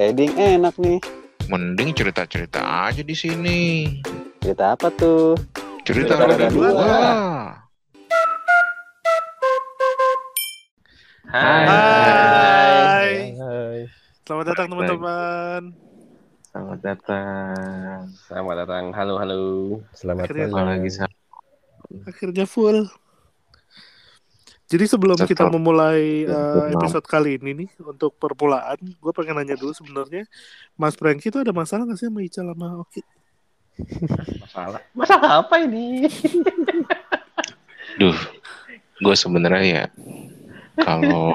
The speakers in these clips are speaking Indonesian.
Trading enak nih. Mending cerita-cerita aja di sini. Cerita apa tuh? Cerita Cerita roda dua. dua. Hai. Hai. Hai. Selamat datang teman-teman. Selamat datang. Selamat datang. Halo, halo. Selamat Akhirnya- Apa lagi? Akhirnya full. Jadi sebelum kita memulai uh, episode kali ini nih untuk permulaan, gue pengen nanya dulu sebenarnya, Mas Franky itu ada masalah nggak sih sama Ica sama Oki? Masalah. Masalah apa ini? Duh, gue sebenarnya ya kalau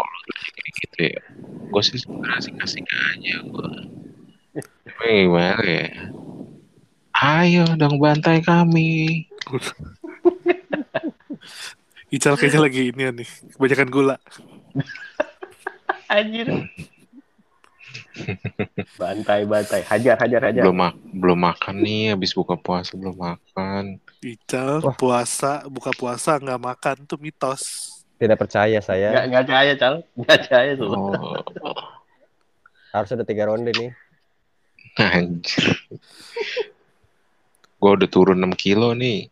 kayak gitu ya, gue sih sebenarnya asik-asik aja gue. Tapi gimana ya? Ayo dong bantai kami. Ical kayaknya lagi ini ya nih, kebanyakan gula. Anjir. Bantai, bantai. Hajar, hajar, hajar. Belum mak belum makan nih, habis buka puasa belum makan. Ical Wah. puasa, buka puasa nggak makan tuh mitos. Tidak percaya Nggak, saya. nggak percaya, Cal. Nggak percaya tuh. Oh, Harus ada tiga ronde nih. anjir. Gue udah turun 6 kilo nih.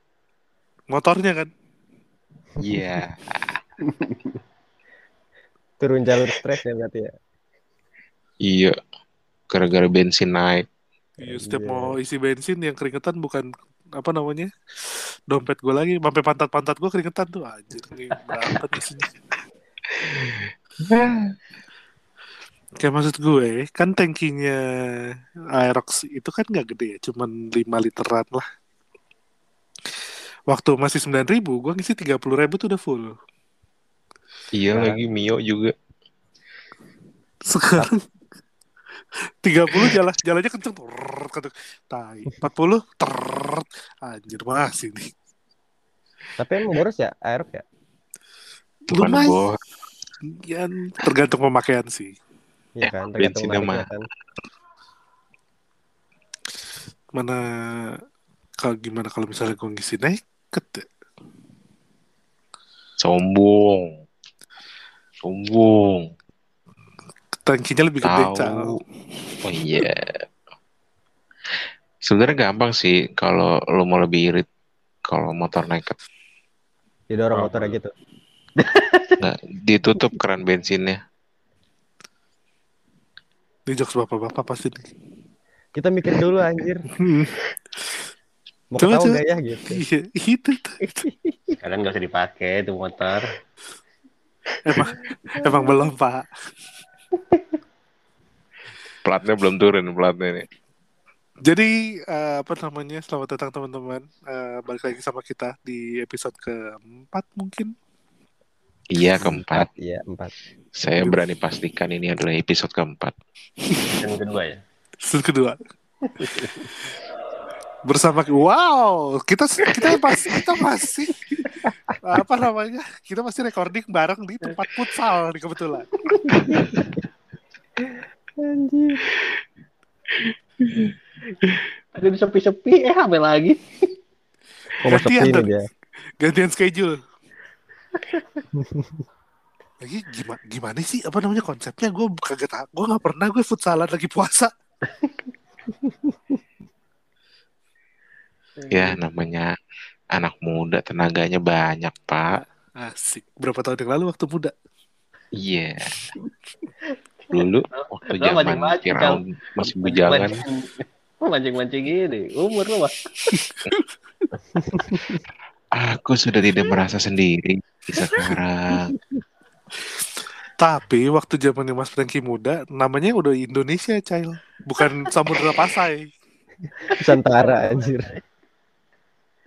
Motornya kan? Iya. Turun jalur stres ya berarti ya. Iya. Gara-gara bensin naik. Iya, setiap Iya. mau isi bensin yang keringetan bukan apa namanya dompet gue lagi, sampai pantat-pantat gue keringetan tuh anjir nih berapa nih sini. Kayak maksud gue, kan tankinya Aerox itu kan nggak gede ya, cuman 5 literan lah. Waktu masih 9 ribu, gue ngisi 30 ribu tuh udah full. Iya Nah. lagi Mio juga. Sekarang 30 jalan jalannya kenceng tuh. tai. 40 ter anjir masih nih. Tapi emang boros ya Aerox ya? Lumayan. bor. tergantung pemakaian sih. Iya Ya, kan, tergantung kan. Mana kalau gimana kalau misalnya gue ngisi naked ya? Sombong. Sombong. Tankinya lebih gede. Tahu. Oh iya. Sebenarnya gampang sih kalau lo mau lebih irit kalau motor naked. Didorong Oh. motornya gitu. Nggak, ditutup keran bensinnya. Ini jokes bapak-bapak pasti nih. Kita mikir dulu anjir. Mau coba. gak ya gitu. Iya, itu tuh. Kalian nggak usah dipakai tuh motor. Emang, emang belum, Pak. Platnya belum turun platnya nih. Jadi eh, apa namanya? Selamat datang teman-teman. Eh, balik lagi sama kita di episode keempat mungkin. Iya keempat. Iya, empat. Saya berani pastikan ini adalah episode keempat. Yang kedua ya. Episode kedua. Bersama wow, kita kita masih kita masih apa namanya? Kita masih recording bareng di tempat futsal di kebetulan. Anjir. Tadi di sepi-sepi, eh hamil lagi. Kok sepi Gantian dia? Schedule. Lagi gimana gimana sih apa namanya konsepnya gue kaget gue nggak pernah gue futsalan lagi puasa Ya namanya anak muda tenaganya banyak pak. asik berapa tahun yang lalu waktu muda Iya. Dulu waktu Lo zaman mancing-mancing, Firaun masih bujangan. Mancing- Mancing-mancing gini. Umur lo mah. Aku sudah tidak merasa sendiri sekarang. tapi waktu zamannya Mas Franky muda namanya udah Indonesia Cail bukan Samudra Pasai Nusantara anjir.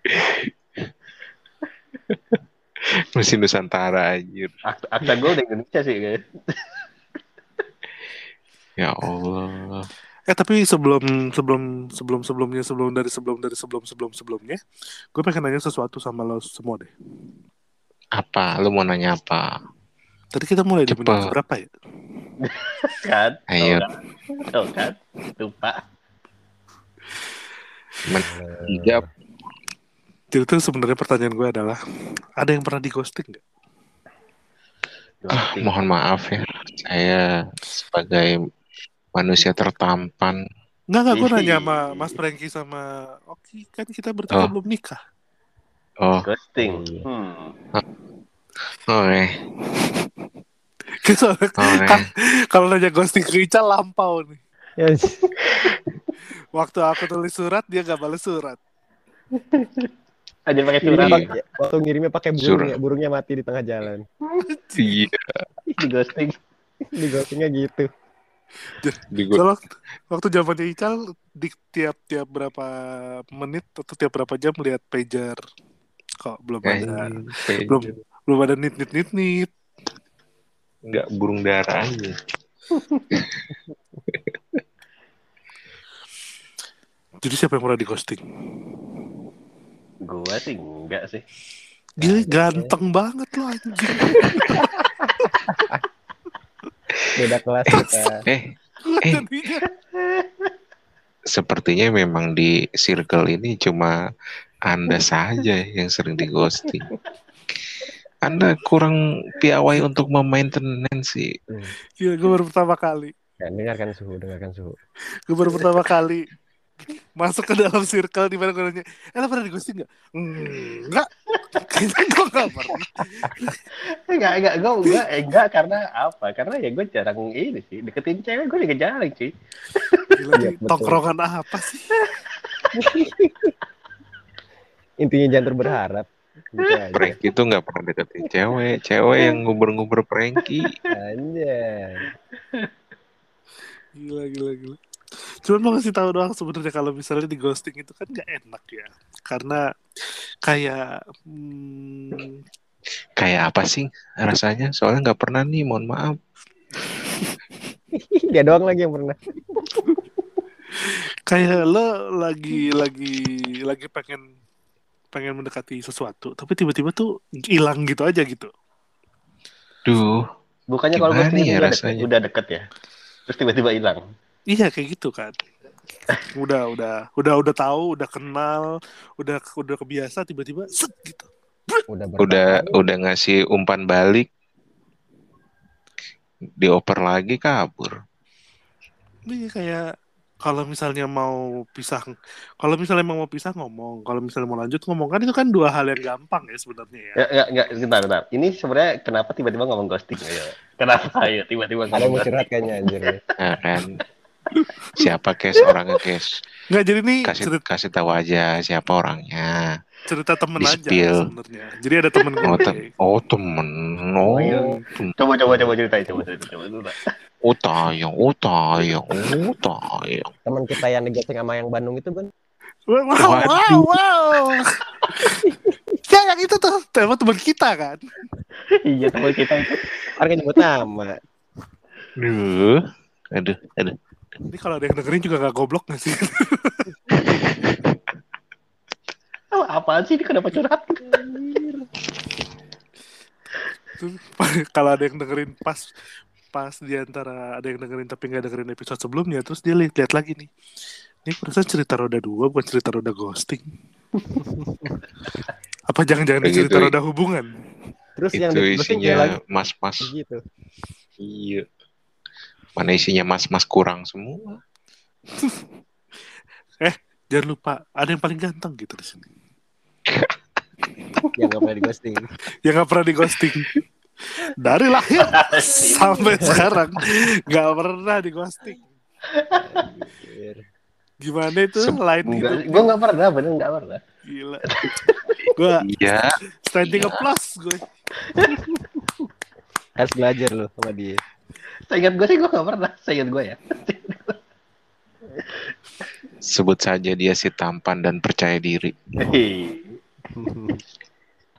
Mesin Nusantara anjir. Akta, akta gue udah Indonesia sih. Guys. Ya Allah. eh tapi sebelum sebelum sebelum sebelumnya sebelum dari sebelum dari sebelum sebelum sebelumnya gue pengen nanya sesuatu sama lo semua deh Apa? Lu mau nanya apa? tadi kita mulai di menit Cepet. berapa ya Kan? Ayo. Tuh kan? Lupa. Tiga jadi tuh sebenarnya pertanyaan gue adalah ada yang pernah di ghosting nggak Ah, mohon maaf ya, saya sebagai manusia tertampan. Enggak, enggak, gue nanya sama Mas Franky sama Oki, kan kita bertiga Oh. belum nikah. Oh, Ghosting. Hmm. oke, Soalnya oke. Kan- kalau nanya ghosting ke Ica lampau nih. Ya, anjir. Waktu aku tulis surat, dia gak balas surat. Aja pakai Ngirimnya surat. Iya. pakai- waktu ngirimnya pakai burung ya, burungnya mati di tengah jalan. Iya, Di ghosting. Di ghostingnya gitu. Soalnya waktu zamannya Ical, di tiap-tiap berapa menit atau tiap berapa jam lihat pager. Kok belum ada, kayak belum belum ada nit nit nit nit. nggak burung dara aja. Jadi siapa yang pernah di ghosting? Gua sih enggak sih. Dia ganteng banget loh anjing. Beda kelas kita. Eh, Eh. Sepertinya memang di circle ini cuma Anda saja yang sering di ghosting. Anda kurang piawai untuk memaintenance sih. Gila, gue baru pertama kali. Ya, dengarkan suhu, dengarkan suhu. Gue baru pertama kali masuk ke dalam circle di mana gue nanya, eh lo pernah di ghosting gak? Enggak. Kayaknya gue gak pernah. Enggak, enggak, gue enggak, eh, enggak karena apa? Karena ya gue jarang ini sih. Deketin cewek gue juga jarang sih. Gila, tongkrongan apa sih? Intinya jangan berharap. Gitu aja. Prank itu nggak pernah deketin cewek. Cewek yang nguber-nguber pranky. Anjay. Gila, gila, gila. Cuman mau kasih tahu doang sebenarnya kalau misalnya di ghosting itu kan gak enak ya. Karena kayak hmm, Kayak apa sih rasanya? Soalnya nggak pernah nih, mohon maaf. Dia doang lagi yang pernah. kayak lo lagi lagi lagi pengen pengen mendekati sesuatu, tapi tiba-tiba tuh hilang gitu aja gitu. Duh, Bukannya kalau ghosting ya udah rasanya? deket, udah deket ya. Terus tiba-tiba hilang. Iya kayak gitu kan. Udah udah udah udah tahu, udah kenal, udah udah kebiasa tiba-tiba set gitu. Udah udah udah ngasih umpan balik. Dioper lagi kabur. Iya kayak kalau misalnya mau pisah, kalau misalnya emang mau pisah ngomong, kalau misalnya mau lanjut ngomong kan itu kan dua hal yang gampang ya sebenarnya ya. Ya, enggak, sebentar, sebentar. Ini sebenarnya kenapa tiba-tiba ngomong ghosting? Ayo. Kenapa ayo tiba-tiba Ada mau ngomong ghosting? curhat kayaknya anjir. Nah kan, siapa kes orangnya kes? Nggak jadi ini Kasih cerita, kasih tahu aja siapa orangnya. cerita temen Di aja sebenarnya. Jadi ada temen Oh, gue. te- oh temen, oh, iya. Coba, coba, coba ceritain, coba, coba, coba, coba. oh tayang, oh tayang, oh tayang. Teman kita yang dighosting sama yang Bandung itu kan Wow, wow, wow, Waduh. wow. ya yang itu tuh tema teman kita kan. Iya, teman kita itu. orang yang nyebut nama. Duh, aduh, aduh. Ini kalau ada yang dengerin juga gak goblok gak sih? Oh, apaan sih? Ini kenapa curhat? kalau ada yang dengerin pas pas di antara ada yang dengerin tapi nggak dengerin episode sebelumnya terus dia lihat lihat lagi nih ini perasaan cerita roda dua bukan cerita roda ghosting apa jangan-jangan ini cerita roda hubungan Terus yang Itu lagi isinya mas-mas. gitu. Iya. Mana isinya mas-mas kurang semua. jangan lupa ada yang paling ganteng gitu di sini Yang gak pernah di-ghosting. yang nggak pernah di ghosting dari lahir sampai sekarang nggak pernah di ghosting gimana itu lain Enggak, hidup gue nggak pernah, bener nggak pernah. gila gue Iya. standing applause gue Harus belajar loh sama dia. Seingat gue sih gue nggak pernah. Seingat gue ya. Sebut saja dia si tampan dan percaya diri.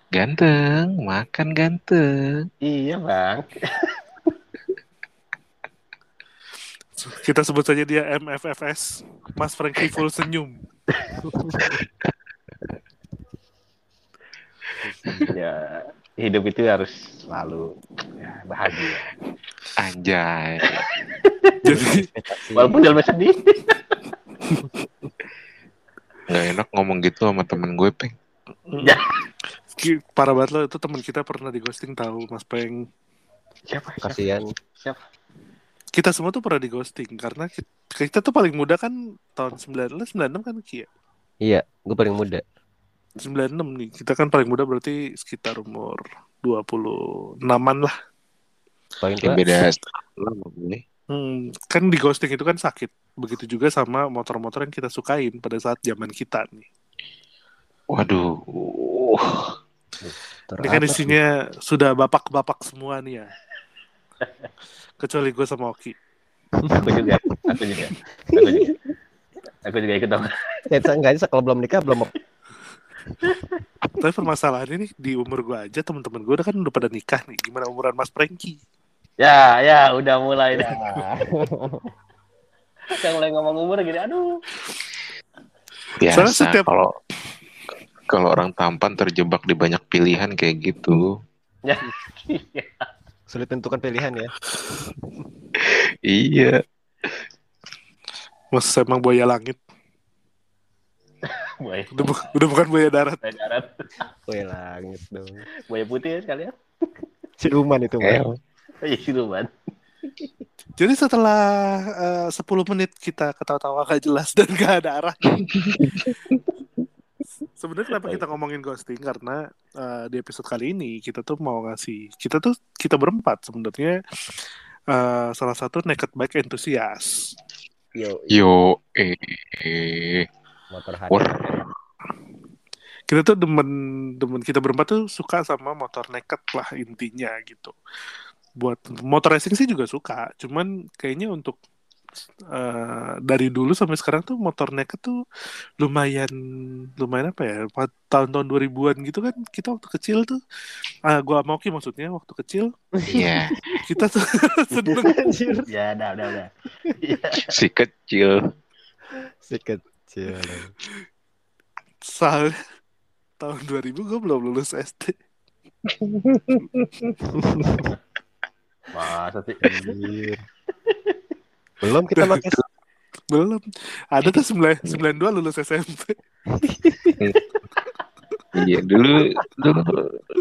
Ganteng, makan ganteng. Iya bang. kita sebut saja dia MFFS Mas Franky full senyum Ya hidup itu harus selalu ya, bahagia. Anjay. jadi. Walaupun dalam sedih. Nggak enak ngomong gitu sama temen gue, Peng. ki- parah banget lo itu teman kita pernah di ghosting tahu Mas Peng Siapa? Siapa? Kasihan. Siapa? kita semua tuh pernah di ghosting karena kita, kita tuh paling muda kan tahun 96 96 kan Ki ya? Iya, gue paling muda. 96 nih. Kita kan paling muda berarti sekitar umur 26-an lah. Paling tua. beda. Hmm, kan di ghosting itu kan sakit. Begitu juga sama motor-motor yang kita sukain pada saat zaman kita nih. Waduh. Ini kan isinya sudah bapak-bapak semua nih ya. Kecuali gue sama Oki. Aku juga, aku juga, aku juga. Aku juga ikut dong. Ya, enggak kalau belum nikah belum Tapi permasalahannya nih di umur gue aja teman-teman gue udah kan udah pada nikah nih. Gimana umuran Mas Franky? Ya, ya, udah mulai dah. Ya. Yang mulai ngomong umur gini, aduh. Biasa setiap- kalau kalau orang tampan terjebak di banyak pilihan kayak gitu. Ya. Sulit tentukan pilihan ya. Iya. Mas emang buaya langit. Buaya, Udah, bu- udah bukan buaya darat. buaya darat, Wih langit dong. buaya putih ya sekalian. Siluman itu, Eh, Bang. Iya, siluman. Jadi setelah eh, 10 menit kita ketawa-tawa gak jelas dan gak ada arah. Sebenarnya kenapa kita ngomongin ghosting karena eh, di episode kali ini kita tuh mau ngasih kita tuh kita berempat sebenarnya eh, salah satu naked bike enthusiast. Yo, Yo, eh, eh. Motor hari. Wor. Kita tuh demen demen kita berempat tuh suka sama motor naked lah intinya gitu. Buat motor racing sih juga suka, cuman kayaknya untuk eh, dari dulu sampai sekarang tuh motor naked tuh lumayan lumayan apa ya tahun-tahun 2000-an gitu kan kita waktu kecil tuh ah gua mau Ki maksudnya waktu kecil Iya, kita tuh seneng. Ya, udah, udah, udah. Iya. si kecil. Si kecil. Soalnya tahun 2000 gue belum lulus SD Masa sih? Anjir. Belum kita pakai belum ada tuh 9 92 lulus SMP Iya, dulu dulu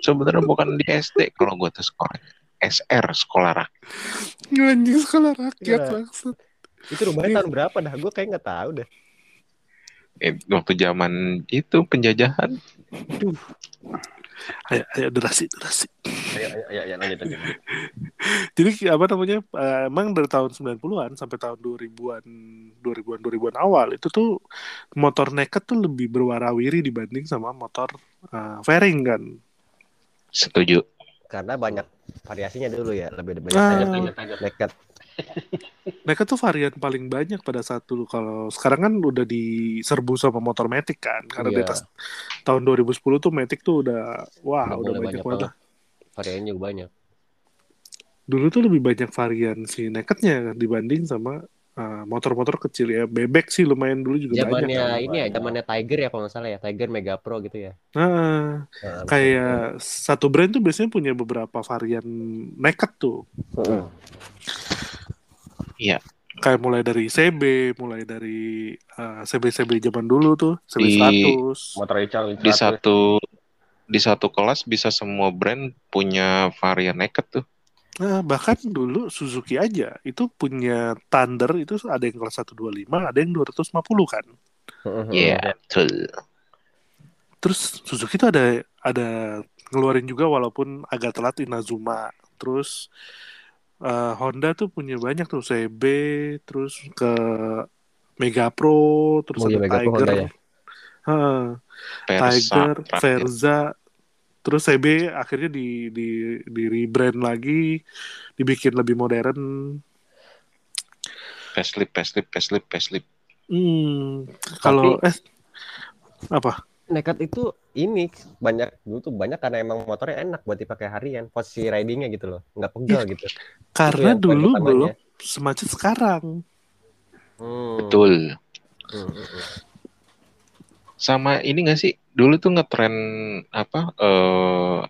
sebenarnya bukan di SD kalau gue tuh sekolah SR sekolah rakyat. anjing sekolah rakyat Iya. maksud itu rumahnya tahun berapa dah? Gue kayak nggak tahu dah. Eh, waktu zaman itu penjajahan. ayo ayo durasi durasi Ayo, ayo, ayo, ayo, lanjut, lanjut. jadi apa namanya eh, emang dari tahun 90-an sampai tahun 2000-an 2000-an 2000-an awal itu tuh motor naked tuh lebih berwarawiri dibanding sama motor eh, fairing kan Setuju. Karena banyak variasinya dulu ya, lebih banyak Ah. Lanjut, lanjut, lanjut. nekat. Mereka tuh varian paling banyak pada saat dulu. Kalau sekarang kan udah diserbu sama motor Matic kan. Karena di Iya. atas tahun 2010 tuh Matic tuh udah wah Udah udah, banyak banyak banget. Variannya juga banyak. Dulu tuh lebih banyak varian si nakednya dibanding sama uh, motor-motor kecil ya. Bebek sih lumayan dulu juga banyak. Zamannya kan. ini ya, zamannya Tiger ya kalau nggak salah ya, Tiger Mega Pro gitu ya. Nah, Nah, kayak satu brand tuh biasanya punya beberapa varian naked tuh. Heeh. Iya. Kayak mulai dari CB, mulai dari uh, CB-CB zaman dulu tuh, CB Di- 100. Motor Ical, Di satu di satu kelas bisa semua brand punya varian naked tuh. Nah, bahkan dulu Suzuki aja itu punya Thunder itu ada yang kelas 125, ada yang 250 kan. Heeh. Iya, betul. Terus Suzuki itu ada ada ngeluarin juga walaupun agak telat Inazuma. Terus eh, Honda tuh punya banyak tuh CB, terus ke Mega Pro, terus Oh iya, ada Mega Pro Tiger. Honda ya? Heeh, Versa, Tiger. Verza, terus CB akhirnya di di di rebrand lagi, dibikin lebih modern. facelift, facelift, facelift, facelift. Hmm, kalau eh apa? Nekat itu ini banyak dulu tuh banyak karena emang motornya enak buat dipakai harian, posisi ridingnya gitu loh, nggak pegal gitu. Karena dulu belum semacam sekarang. Hmm. Betul. Hmm, hmm, hmm. Sama ini gak sih? Dulu tuh ngetren apa? eh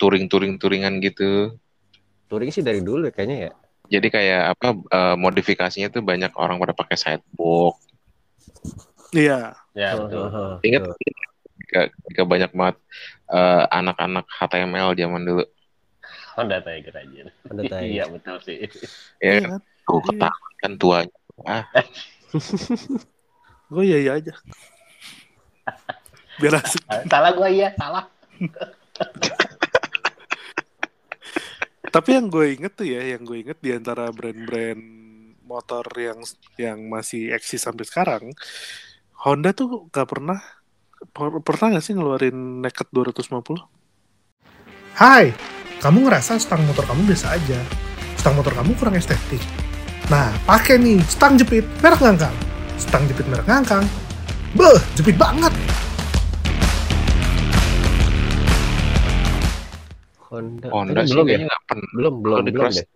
touring-touring touringan gitu. Touring sih dari dulu ya kayaknya ya. Jadi kayak apa eh, modifikasinya tuh banyak orang pada pakai sidewalk. Iya. Ya, betul. Ingat ketika, ketika banyak banget eh, anak-anak HTML zaman dulu. Honda Tiger aja. Honda Tiger. Iya, betul sih. Ya, Iya kan? Gue ketahuan kan tuanya. Ah, Gue iya iya aja. Biar asik. Salah gua iya, salah. Tapi yang gue inget tuh ya, yang gue inget di antara brand-brand motor yang yang masih eksis sampai sekarang, Honda tuh gak pernah per- pernah gak sih ngeluarin Naked 250? Hai, kamu ngerasa stang motor kamu biasa aja. Stang motor kamu kurang estetik. Nah, pakai nih stang jepit merek ngangkang. Stang jepit merek ngangkang. Beuh, jepit banget. Honda. Honda sih belum ya? kayaknya nggak pernah. Belum, belum, di belum deh.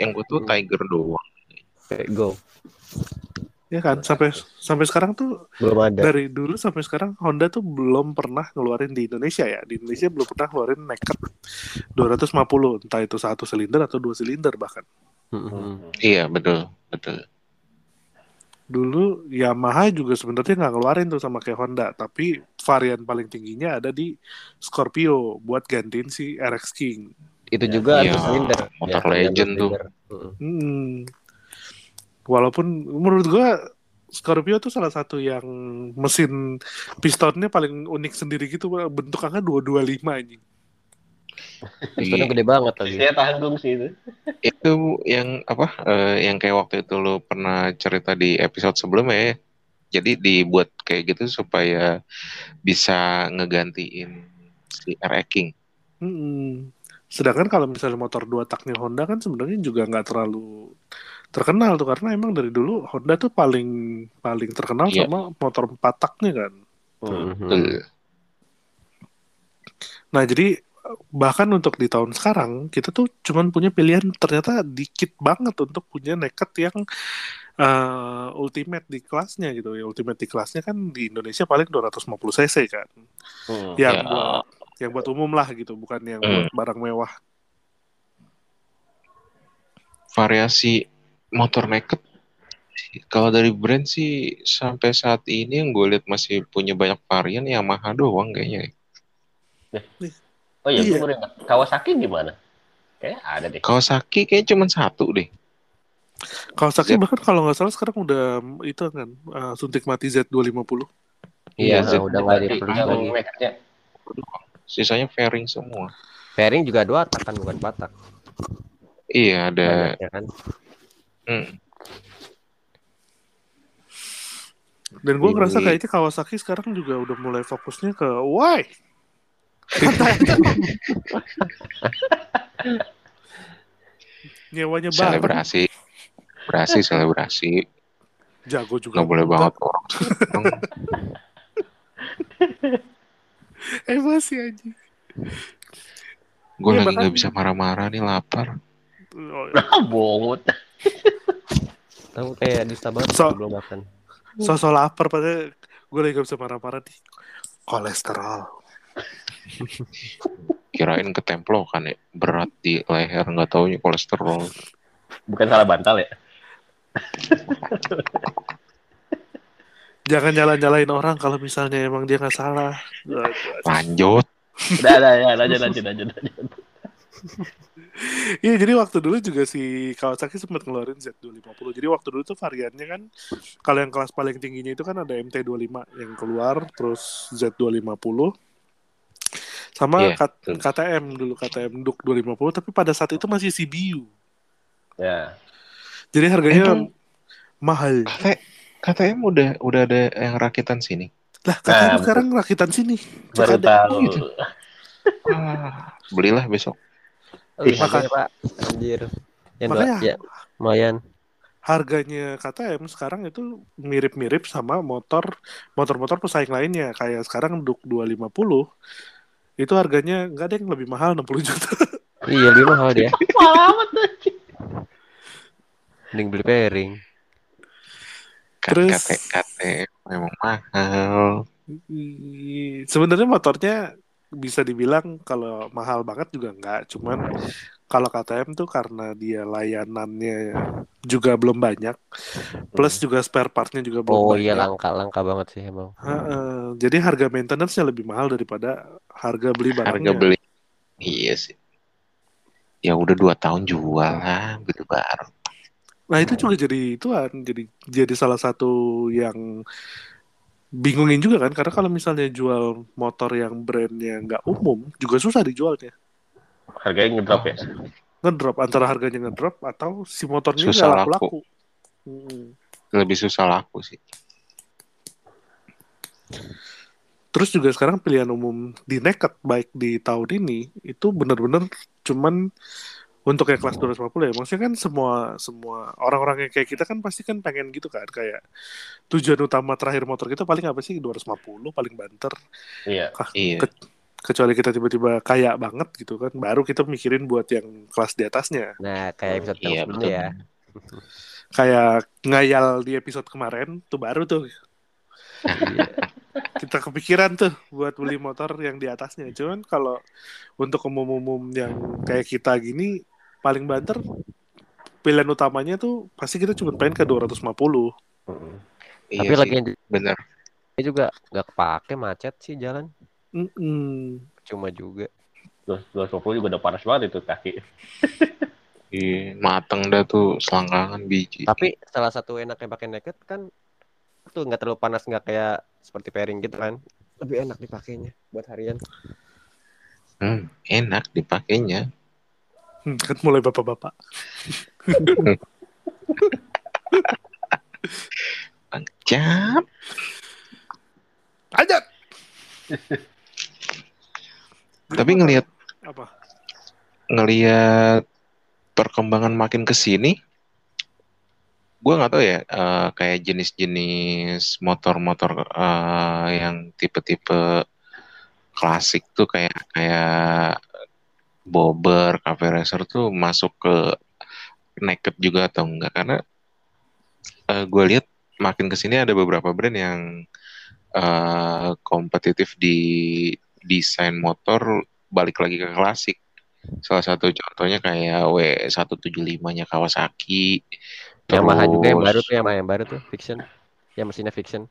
yang gue tuh Tiger doang. Oke, Go. Ya kan, sampai sampai sekarang tuh Belum ada. dari dulu sampai sekarang Honda tuh belum pernah ngeluarin di Indonesia ya. Di Indonesia belum pernah ngeluarin Naked 250, entah itu satu silinder atau dua silinder bahkan. Mm-mm. Iya betul betul. Dulu Yamaha juga sebenarnya nggak ngeluarin tuh sama kayak Honda, tapi varian paling tingginya ada di Scorpio buat gantiin si RX King. Itu Ya. juga Iya, dua silinder. motor yang legend tuh. Walaupun menurut gua Scorpio tuh salah satu yang mesin pistonnya paling unik sendiri gitu, bentukannya 225 anjing. Pistonnya gede banget lagi. Saya tanggung sih itu. Itu yang apa? eh, yang kayak waktu itu lo pernah cerita di episode sebelumnya ya. Jadi dibuat kayak gitu supaya bisa ngegantiin si RX King. Hmm. Sedangkan kalau misalnya motor dua taknya Honda kan sebenarnya juga nggak terlalu terkenal tuh karena emang dari dulu Honda tuh paling paling terkenal Iya. sama motor empat taknya kan. Mhm. Betul. Nah jadi bahkan untuk di tahun sekarang kita tuh cuman punya pilihan ternyata dikit banget untuk punya naked yang eh, ultimate di kelasnya gitu ya. Ultimate di kelasnya kan di Indonesia paling 250 cc kan. Hmm. Yang Ya. buat yang buat umum lah gitu, bukan yang Hmm. buat barang mewah. Variasi motor naked kalau dari brand sih sampai saat ini yang gue lihat masih punya banyak varian Yamaha doang kayaknya. Oh iya, Iya. gue ingat. Kawasaki gimana? Kayaknya ada deh. Kawasaki kayaknya cuma satu deh. Kawasaki Z- bahkan kalau nggak salah sekarang udah itu kan uh, suntik mati Z250. Iya, Z- udah nggak yang lagi. make-nya. Sisanya fairing semua. Fairing juga dua tak kan bukan patak. Iya ada. Banyaknya kan. Hmm, Dan gue ngerasa kayaknya Kawasaki sekarang juga udah mulai fokusnya ke why. Nyewanya bareng. selebrasi, selebrasi, selebrasi. Jago juga. Nggak boleh banget orang. orang Emosi aja. Gue Iya, lagi bahkan- nggak bisa marah-marah nih lapar. Oh, Ah, bongut. Tahu kayak dusta banget So- belum makan. Sosok lapar padahal gue lagi gak bisa marah-marah nih. Kolesterol. Kirain ketemplokan ya, berat di leher nggak taunya kolesterol. Bukan salah bantal ya? Jangan nyala-nyalain orang kalau misalnya emang dia nggak salah. Lanjut. Udah, udah, ya, lanjut, lanjut, lanjut, lanjut. Iya, jadi waktu dulu juga si Kawasaki sempat ngeluarin Z250. Jadi waktu dulu tuh variannya kan, kalau yang kelas paling tingginya itu kan ada MT25 yang keluar, terus Z250, sama Iya, K- betul. KTM dulu, KTM Duk 250, tapi pada saat itu masih CBU. Ya. Jadi harganya Emang- mahal. KT, KTM udah udah ada yang rakitan sini. Lah, KTM Nah, sekarang rakitan sini. Baru tahu. Gitu. Ah, belilah besok. Oh, Ih, makanya Pak. Anjir. Yang dua, Makanya ya, lumayan. harganya KTM sekarang itu mirip-mirip sama motor motor-motor pesaing lainnya kayak sekarang Duk 250 itu harganya nggak ada yang lebih mahal 60 juta Iya, lebih mahal dia. Mahal amat tuh. Mending beli pairing. Terus- KT, KTM memang mahal. Sebenarnya motornya bisa dibilang kalau mahal banget juga nggak cuman kalau KTM tuh karena dia layanannya juga belum banyak plus juga spare partnya juga belum Oh banyak iya langka langka banget sih emang. Heeh, jadi harga maintenance-nya lebih mahal daripada harga beli barangnya Harga beli. Iya sih. Ya udah dua tahun jual lah, beli baru. Nah itu juga jadi ituan, jadi jadi salah satu yang bingungin juga kan, karena kalau misalnya jual motor yang brandnya nggak umum, juga susah dijualnya. Harganya ngedrop ya. Ngedrop antara harganya ngedrop atau si motornya Susah nggak laku-laku. laku. Mm. Lebih susah laku sih. Terus juga sekarang pilihan umum di Naked baik di tahun ini itu bener-bener cuman untuk yang kelas 250 ya. Maksudnya kan semua semua orang-orang yang kayak kita kan pasti kan pengen gitu kan kayak tujuan utama terakhir motor kita paling apa sih 250 paling banter. Iya. Kah, Iya. ke- kecuali kita tiba-tiba kaya banget gitu kan baru kita mikirin buat yang kelas di atasnya. Nah, kayak episode Iya sebelumnya betul. ya. Kayak ngayal di episode kemarin tuh baru tuh Iya. kita kepikiran tuh buat beli motor yang di atasnya. Cuman kalau untuk umum-umum yang kayak kita gini paling banter pilihan utamanya tuh pasti kita cuma pengen ke 250. Mm-mm. Iya Tapi sih, lagi bener. ini juga nggak kepake macet sih jalan. Mm-mm. Cuma juga. Terus 250 juga udah panas banget itu kaki. Iya, mateng dah tuh selangkangan biji. Tapi salah satu enaknya pakai naked kan tuh nggak terlalu panas nggak kayak seperti pairing gitu kan. Lebih enak dipakainya buat harian. Hmm, enak dipakainya. Hmm, kan mulai bapak-bapak. Jam. Aja. Tapi ngelihat apa? ngelihat perkembangan makin ke sini, gue nggak tahu ya eh, kayak jenis-jenis motor-motor eh, yang tipe-tipe klasik tuh kayak kayak bobber, cafe racer tuh masuk ke naked juga atau enggak karena gue lihat makin ke sini ada beberapa brand yang eh, kompetitif di desain motor balik lagi ke klasik. Salah satu contohnya kayak W175-nya Kawasaki. Yamaha juga yang baru tuh Yamaha yang baru tuh fiction. Yang mesinnya fiction.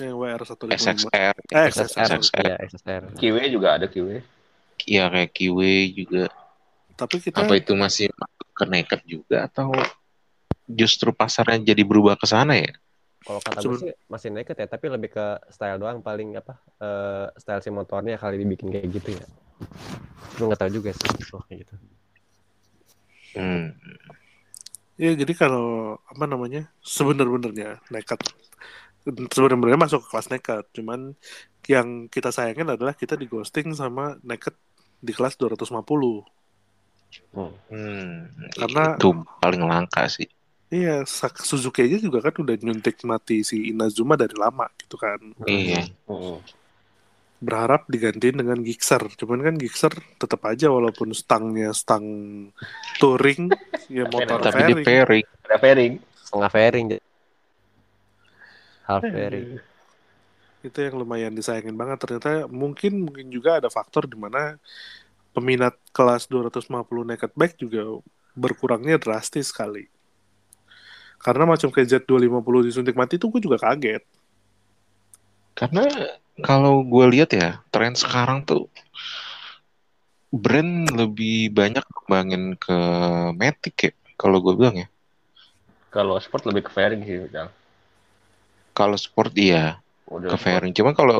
Yang WR 155. SXR. Eh, SSR. SSR. Iya, SSR. QW juga ada QW. Iya kayak Kiwi juga. Tapi kita Apa itu masih masuk ke naked juga atau justru pasarnya jadi berubah ke sana ya? Kalau kata gue Sebelum- sih masih naked ya, tapi lebih ke style doang paling apa eh, style si motornya kali dibikin kayak gitu ya. Gue nggak tahu juga sih oh, kayak gitu. Hmm. ya jadi kalau apa namanya? Sebenar-benarnya nekat sebenarnya masuk ke kelas nekat, cuman yang kita sayangin adalah kita di ghosting sama naked di kelas 250. Hmm. Hmm. Karena- itu paling langka sih. Iya, Sak- Suzuki aja juga kan udah nyuntik mati si Inazuma dari lama gitu kan. Iya. Mm-mm. Berharap digantiin dengan Gixxer. Cuman kan Gixxer tetap aja walaupun stangnya stang touring, ya motor Tapi di fairing. Ada fairing. Setengah fairing. jadi. Eh, Half fairing. Itu yang lumayan disayangin banget. Ternyata mungkin mungkin juga ada faktor di mana peminat kelas 250 naked bike juga berkurangnya drastis sekali. Karena macam kayak Z250 disuntik mati itu gue juga kaget. Karena kalau gue lihat ya, tren sekarang tuh brand lebih banyak kembangin ke Matic ya. Kalau gue bilang ya. Kalau sport lebih ke fairing sih. Kalau sport iya Udah ke fairing. Cuman kalau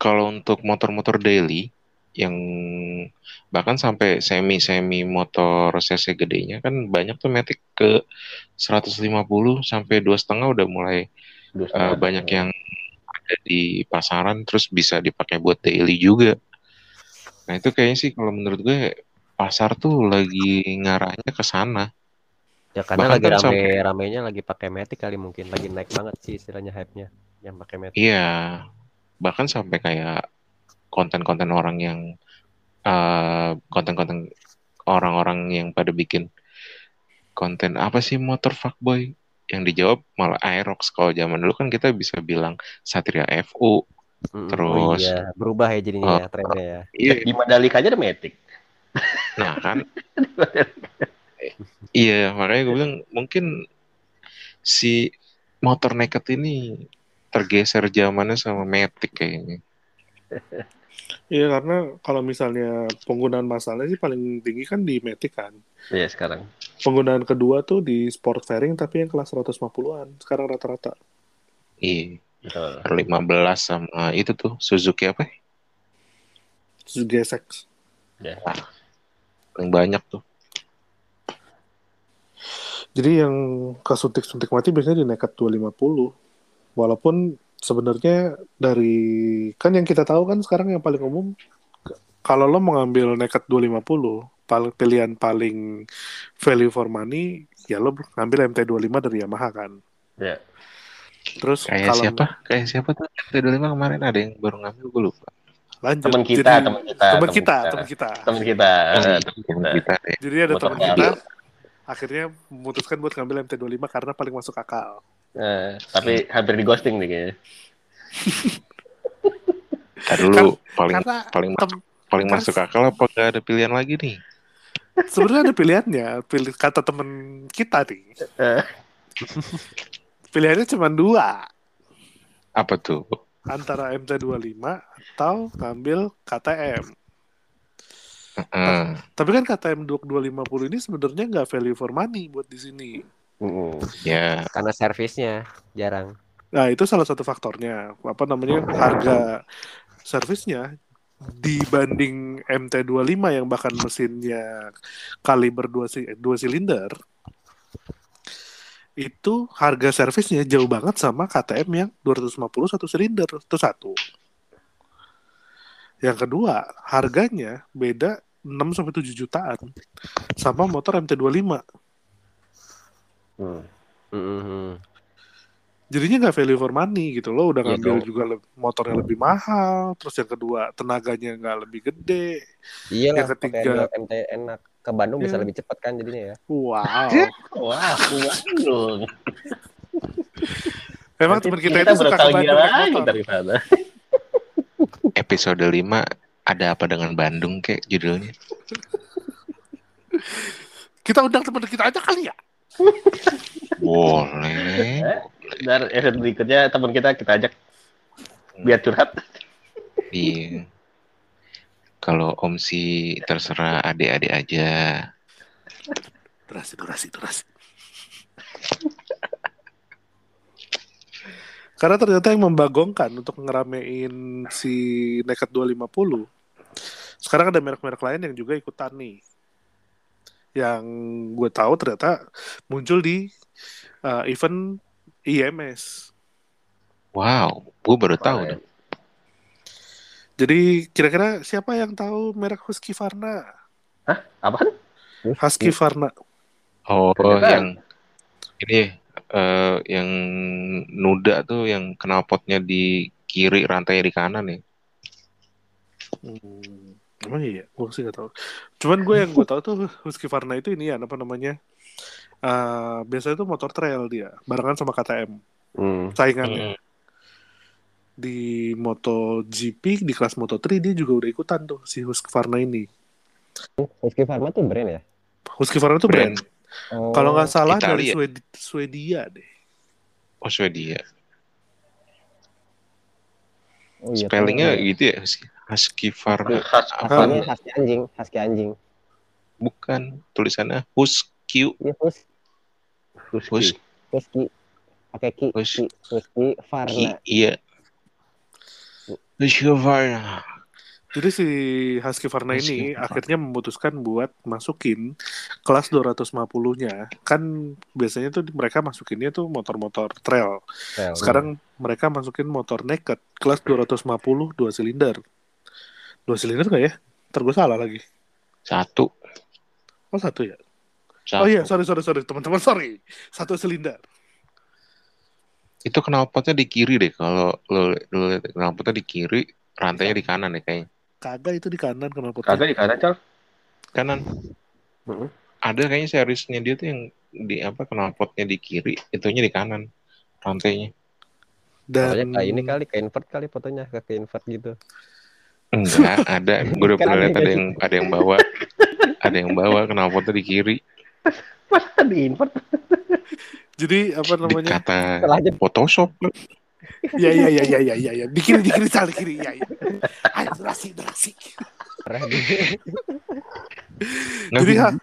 kalau untuk motor-motor daily yang bahkan sampai semi-semi motor cc gedenya kan banyak tuh Matic ke 150 sampai dua setengah udah mulai setengah. banyak yang ada di pasaran terus bisa dipakai buat daily juga. Nah itu kayaknya sih kalau menurut gue pasar tuh lagi ngarahnya ke sana. Ya karena Bahkan lagi kan rame sampai- ramenya lagi pakai Matic kali mungkin lagi naik banget sih istilahnya hype-nya yang pakai Matic. Iya, bahkan sampai kayak konten-konten orang yang eh, konten-konten orang-orang yang pada bikin konten apa sih motor fuckboy yang dijawab malah Aerox kalau zaman dulu kan kita bisa bilang Satria FU Mm-mm. Terus- oh iya berubah ya jadinya Oh. ya trennya ya. iya Di Mandalika aja ada Matic. nah kan iya makanya gue bilang mungkin si motor naked ini tergeser zamannya sama Matic kayaknya Iya karena kalau misalnya penggunaan masalahnya sih paling tinggi kan di Matic kan. Iya sekarang. penggunaan kedua tuh di sport fairing tapi yang kelas 150-an sekarang rata-rata. Iya. Betul. R15 sama itu tuh Suzuki apa? Suzuki SX. Ya. Paling banyak tuh. Jadi yang kesuntik-suntik mati biasanya di nekat 250. Walaupun sebenarnya dari kan yang kita tahu kan sekarang yang paling umum kalau lo mengambil nekat 250, paling pilihan paling value for money ya lo ngambil MT25 dari Yamaha kan. Ya. Terus Kayak kalau siapa? Kayak siapa tuh? T25 kemarin ada yang baru ngambil gue lupa. lanjut Teman kita, jadi- teman kita, teman kita, teman kita. Teman kita. Teman temen kita. Jadi ada teman kita akhirnya memutuskan buat ngambil MT25 karena paling masuk akal. Eh, tapi hampir di ghosting nih kayaknya. Ntar dulu paling Karena paling tem- paling kan- masuk akal apa gak ada pilihan lagi nih? sebenarnya ada pilihannya. Pilih kata teman kita nih. Eh, Pilihannya cuma dua. Apa tuh? antara MT25 atau ngambil KTM. Heeh. Tapi kan KTM 250 ini sebenarnya nggak value for money buat di sini. Mm, ya, Karena servisnya jarang. Nah, itu salah satu faktornya. Apa namanya? Harga servisnya dibanding MT25 yang bahkan mesinnya kaliber 2 si, dua silinder itu harga servisnya jauh banget sama KTM yang 250 satu silinder itu satu. Yang kedua, harganya beda 6 sampai 7 jutaan sama motor MT25. Mm. Mm-mm. Jadinya nggak value for money gitu loh, udah Iya ngambil dong. juga le- motornya lebih mahal, terus yang kedua tenaganya nggak lebih gede. Iya Yang ketiga- MT enak. Ke Bandung bisa Iya. lebih cepat kan jadinya ya. Wow. Wah, Bandung. Memang teman kita, itu suka ke Bandung lagi motor. dari sana. episode 5 ada apa dengan Bandung kek judulnya? Kita undang teman kita aja kali ya. Boleh. Dan episode berikutnya teman kita kita ajak biar curhat. Iya. Kalau Om si terserah adik-adik aja. Durasi, durasi, durasi. Karena ternyata yang membagongkan untuk ngeramein si Naked 250 sekarang ada merek-merek lain yang juga ikutan nih. Yang gue tahu ternyata muncul di uh, event IMS. Wow, gue baru tahu Boleh. dong. Jadi kira-kira siapa yang tahu merek Husqvarna? Apaan? Husqvarna. Oh, Ternyata- yang ini eh, yang nuda tuh yang knalpotnya di kiri rantainya di kanan ya. Hmm, emang iya, gue sih gak tahu. Cuman gue yang gue tahu tuh Husqvarna itu ini ya, apa namanya? eh biasanya tuh motor trail dia, barengan sama KTM, Hmm. saingannya. Di MotoGP, di kelas Moto3 dia juga udah ikutan tuh si Husqvarna ini. Husqvarna tuh brand ya? Husqvarna tuh brand. Oh, Kalau nggak salah dari Italia. Swed- Swedia deh. Oh, Swedia. oh, iya, Spellingnya gitu ya, Husky- Husqvarna. Khas Apa? Husky husky anjing, husky anjing. Bukan tulisannya Husky. Iya, hus, Hus, Husky. husky. Pakai ki, Hus- ki, husky Varna. Ki- iya. Husqvarna. Jadi si Husqvarna ini Husqvarna. akhirnya memutuskan buat masukin kelas 250-nya. Kan biasanya tuh mereka masukinnya tuh motor-motor trail. Trail. Sekarang mereka masukin motor naked kelas 250 dua silinder. Dua silinder nggak ya? Ntar gue salah lagi. Satu. Oh satu ya? Satu. Oh iya, sorry sorry sorry teman-teman sorry. Satu silinder. Itu knalpotnya di kiri deh. Kalau lo, lo lihat knalpotnya di kiri, rantainya di kanan ya kayaknya. Kagak itu di kanan kenapa? Kagak di kanan, Cal. Kanan. Mm-mm. Ada kayaknya seriesnya dia tuh yang di apa knalpotnya di kiri, itunya di kanan rantainya. Dan kayak ini kali, kayak invert kali fotonya, kayak invert gitu. Enggak, ada. Gue udah pernah lihat ada gitu. yang ada yang bawa. ada yang bawa knalpotnya di kiri. Masa di invert? jadi apa namanya? Aja Photoshop. Ya ya ya ya ya ya ya. Di kiri di kiri salah di kiri ya ya. Ayo durasi durasi. Nggak Jadi bisa. ha-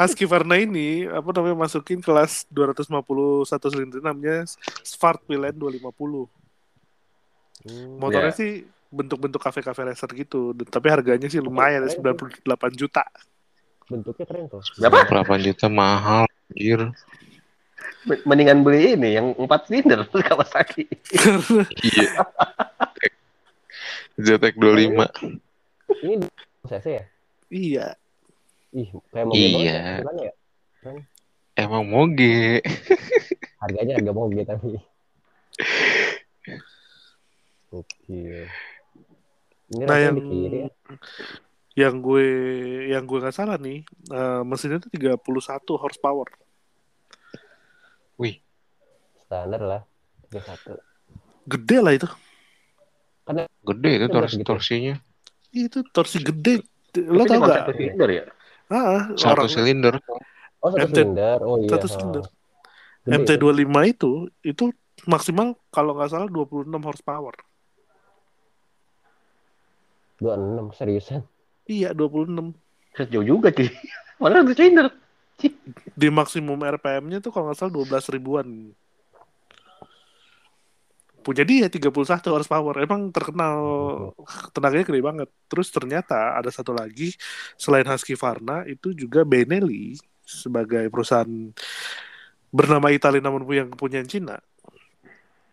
Husqvarna ini apa namanya masukin kelas 251 silinder namanya Smart Wheeland 250. Hmm. Motornya Iya. sih bentuk-bentuk kafe-kafe racer gitu, dan- tapi harganya sih lumayan ya, 98 juta. Bentuknya keren tuh. Berapa? 8 juta mahal, anjir. Men- Mendingan beli ini yang empat silinder Kawasaki. Iya. ZX 25. Ini CC ya? iya, Ih, kayak banget Iya. ya, ya. Emang moge. Harganya harga mobil tapi. Oke. Ini Nah, yang di kiri ya. yang gue yang gue nggak salah nih, eh, mesinnya tuh 31 horsepower. Standar lah. 31. Gede lah itu. Gede itu Itu tors berapa gitu? torsinya. Itu torsi gede. Lo Tapi tau gak? satu silinder ya? Ah, Satu orang silinder. Oh, satu MT silinder. Oh iya. satu silinder. Gede itu. MT25 itu itu maksimal kalau nggak salah 26 horsepower. 26 seriusan. Iya, 26. Sejauh juga sih. Mana satu silinder? Di maksimum RPM-nya tuh kalau nggak salah 12 ribuan. Punya dia 31 horsepower. Emang terkenal tenaganya gede banget. Terus ternyata ada satu lagi selain Husqvarna itu juga Benelli sebagai perusahaan bernama Italia namun yang punya Cina.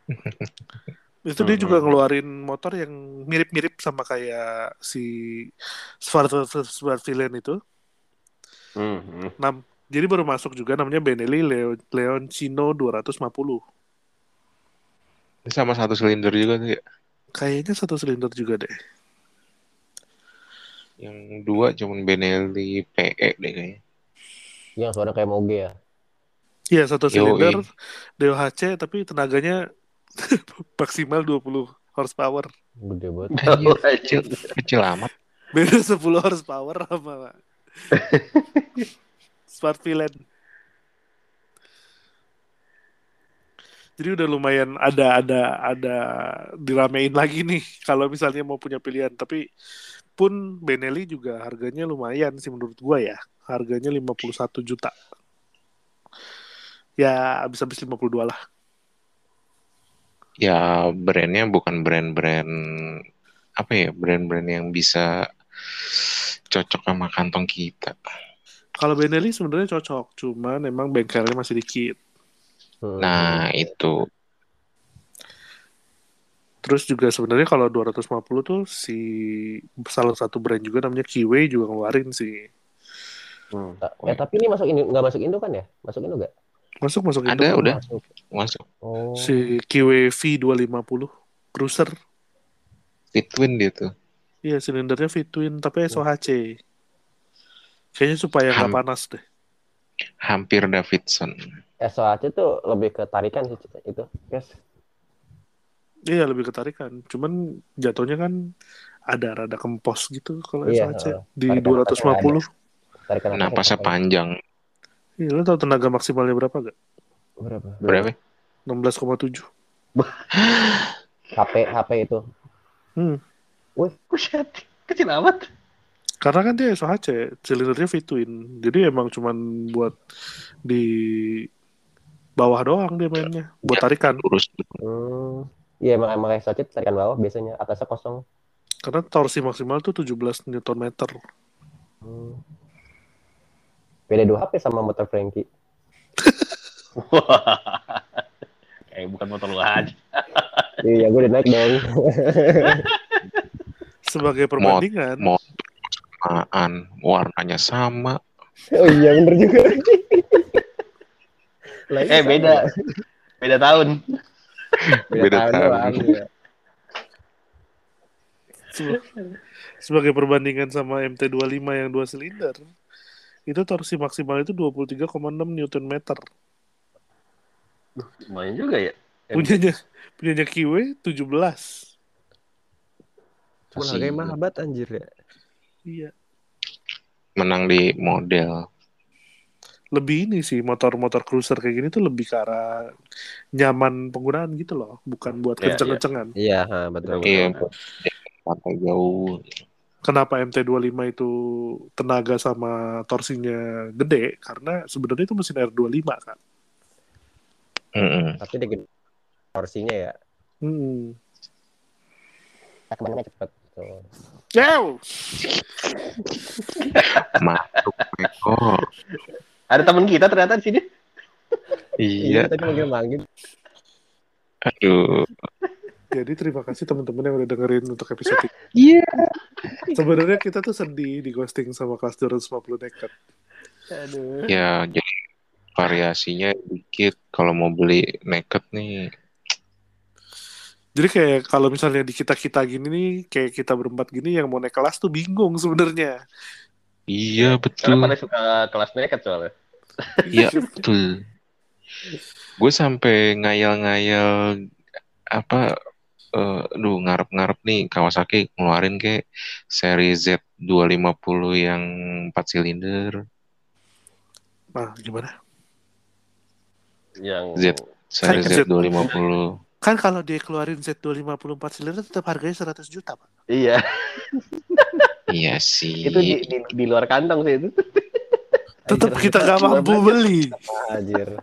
itu dia juga ngeluarin motor yang mirip-mirip sama kayak si Villain itu. Hmm, hmm. Nam, jadi baru masuk juga namanya Benelli Leo, Leoncino 250. Ini sama satu silinder juga tuh ya. Kayaknya satu silinder juga deh. Yang dua cuman Benelli PE deh kayaknya. Yang suara kayak moge ya. Iya satu silinder DOHC tapi tenaganya maksimal 20 horsepower. Gede banget. Kecil amat. Beda 10 horsepower sama Smart Villain. Jadi udah lumayan ada ada ada diramein lagi nih kalau misalnya mau punya pilihan. Tapi pun Benelli juga harganya lumayan sih menurut gua ya. Harganya 51 juta. Ya habis-habis 52 lah. Ya brandnya bukan brand-brand apa ya brand-brand yang bisa cocok sama kantong kita. Kalau Benelli sebenarnya cocok, cuman emang bengkelnya masih dikit. Hmm. Nah itu Terus juga sebenarnya kalau 250 tuh si salah satu brand juga namanya Kiwi juga ngeluarin sih. Hmm. Eh tapi ini masuk Indo nggak masuk Indo kan ya? Masuk Indo nggak? Masuk masuk Ada, Indo. udah. Masuk. Masuk Oh. Si Kiwi V250 Cruiser. fit twin dia tuh. Iya, silindernya V-twin tapi SOHC. Kayaknya supaya nggak panas deh. Hampir Davidson. SOHC tuh lebih ke tarikan sih itu. Yes. Iya, lebih ketarikan. Cuman jatuhnya kan ada rada kempos gitu kalau Iya, SOHC di Tarikan atasnya 250. Tarikan atasnya Napasnya sampai- panjang. Iya, lo tau tenaga maksimalnya berapa gak? Berapa? Berapa? 16,7. HP HP itu. Hmm. Buset, kecil amat. Karena kan dia SOHC, silindernya V-twin. Jadi emang cuman buat di bawah doang dia mainnya. Buat tarikan. Lurus. Hmm. Iya emang emang SOHC tarikan bawah biasanya atasnya kosong. Karena torsi maksimal tuh 17 Nm. Hmm. Beda dua HP sama motor Frankie. Kayak bukan motor lu aja. Iya, gue udah naik dong. Sebagai perbandingan, Mau samaan, warnanya sama. oh iya, bener juga. Lagi Eh sama. beda. Beda tahun. Beda, Beda tahun tahun. doang, iya. seba- sebagai perbandingan sama MT25 yang dua silinder, itu torsi maksimal itu 23,6 Nm. Lumayan juga ya. Punyanya punyanya Kiwi 17. Cuma harganya mahal banget anjir ya. Iya. Menang di model. Lebih ini sih motor-motor cruiser kayak gini tuh lebih ke arah nyaman penggunaan gitu loh, bukan buat Iya, kenceng-kencengan. Iya, ha, betul. Iya, pantai jauh. kenapa MT25 itu tenaga sama torsinya gede karena sebenarnya itu mesin R25 kan. Mm-mm. Tapi dia gede torsinya ya. Hmm. Ke mana cepet. Tuh. Yew! Masuk Eko. Ada teman kita ternyata di sini. Iya. tadi manggil-manggil. Aduh. Jadi terima kasih teman-teman yang udah dengerin untuk episode ini. Iya. Sebenarnya kita tuh sedih di ghosting sama kelas 250 nekat. Aduh. Ya jadi variasinya dikit. Kalau mau beli naked nih. Jadi kayak kalau misalnya di kita-kita gini nih, kayak kita berempat gini yang mau naik kelas tuh bingung sebenarnya. Iya Karena betul. pada suka kelas nekat soalnya. Iya betul. Gue sampai ngayal-ngayal apa eh duh ngarep-ngarep nih Kawasaki ngeluarin kayak seri Z250 yang 4 silinder, Nah, gimana? Yang Z. seri Kayak Z. Z250. Kan kalau dia keluarin Z254 silinder tetap harganya 100 juta, Pak. iya, Iya sih. itu di, di, di luar kantong sih itu. Tetap kita nggak mampu beli. Anjir.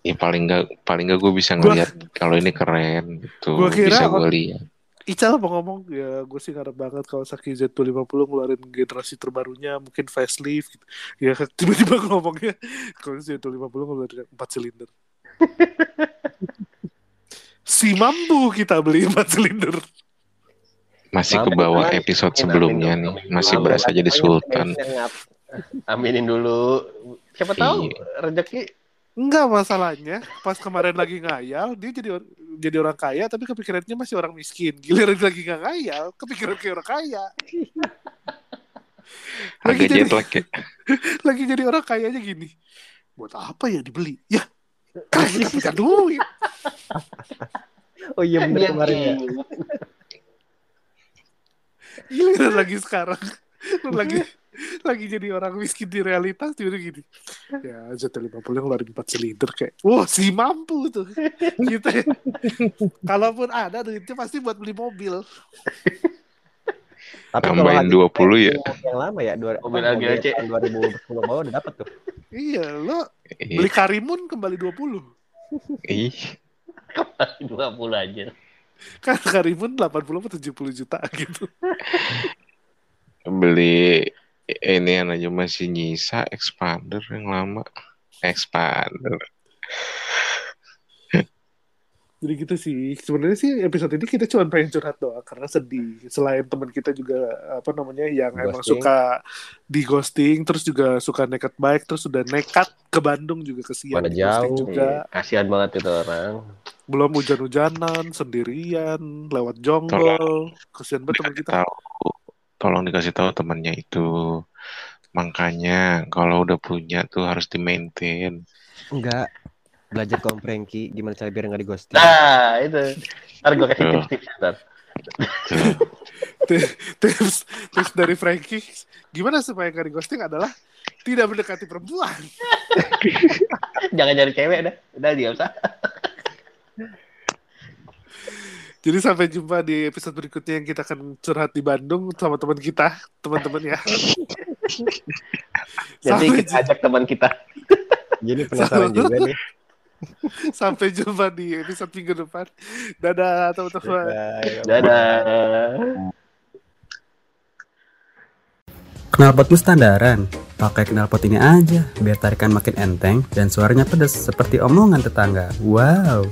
Ya paling nggak paling nggak gue bisa ngeliat kalau ini keren gitu. Gua kira bisa gue lihat. Ical mau ngomong ya gue sih ngarep banget Kawasaki Z250 ngeluarin generasi terbarunya mungkin facelift gitu. Ya tiba-tiba ngomongnya kalau Z250 ngeluarin 4 silinder. si mampu kita beli 4 silinder. Masih ke bawah episode sebelumnya nih. Masih berasa jadi sultan. Aminin dulu. Siapa tahu Iya. rezeki Enggak masalahnya pas kemarin lagi ngayal dia jadi or- jadi orang kaya tapi kepikirannya masih orang miskin. Giliran lagi nggak ngayal kepikiran kayak orang kaya. lagi Agak jadi jet lag ya. lagi jadi orang kayanya gini. Buat apa ya dibeli? Ya karena kita punya duit. Oh iya bener Dia kemarin ya. ingat. Giliran lagi sekarang lu lagi lagi jadi orang miskin di realitas tiba gini ya Z50 ngeluarin 4 silinder kayak wah si mampu tuh kita kalaupun ada duitnya pasti buat beli mobil Tapi Tambahin kalau 20 ya. Yang lama ya, dua, Mobil apa, AGC. tahun 2010 bawah udah dapat tuh. iya lo Iya. beli Karimun kembali 20 Ih, 20 aja. kan Karimun 80 atau 70 juta gitu beli ini yang aja masih nyisa expander yang lama. Expander. jadi gitu sih sebenarnya sih episode ini kita cuma pengen curhat doang karena sedih selain teman kita juga apa namanya yang emang Ghosting. suka di ghosting terus juga suka nekat baik terus sudah nekat ke Bandung juga kesian Mana ghosting jauh. juga Iya, Kasihan banget itu orang. belum hujan-hujanan sendirian lewat jonggol kesian banget teman kita Tahu, tolong dikasih tahu temannya itu. Makanya kalau udah punya tuh harus di maintain. Enggak. Belajar ke Om Franky gimana cara biar nggak di ghosting. Nah, itu. Ntar gue kasih Tuh. tips-tips ntar. tips tips dari Frankie gimana supaya gak di ghosting adalah tidak mendekati perempuan Jangan nyari cewek dah. Udah dia usah. Jadi sampai jumpa di episode berikutnya yang kita akan curhat di Bandung sama teman kita teman-teman ya Nanti sampai, kita ajak teman kita. Jadi penasaran juga nih. sampai jumpa di episode minggu depan dadah teman-teman Dadah. Dadah. Knalpotmu standaran. Pakai knalpot ini aja, biar tarikan makin enteng dan suaranya pedas seperti omongan tetangga. Wow.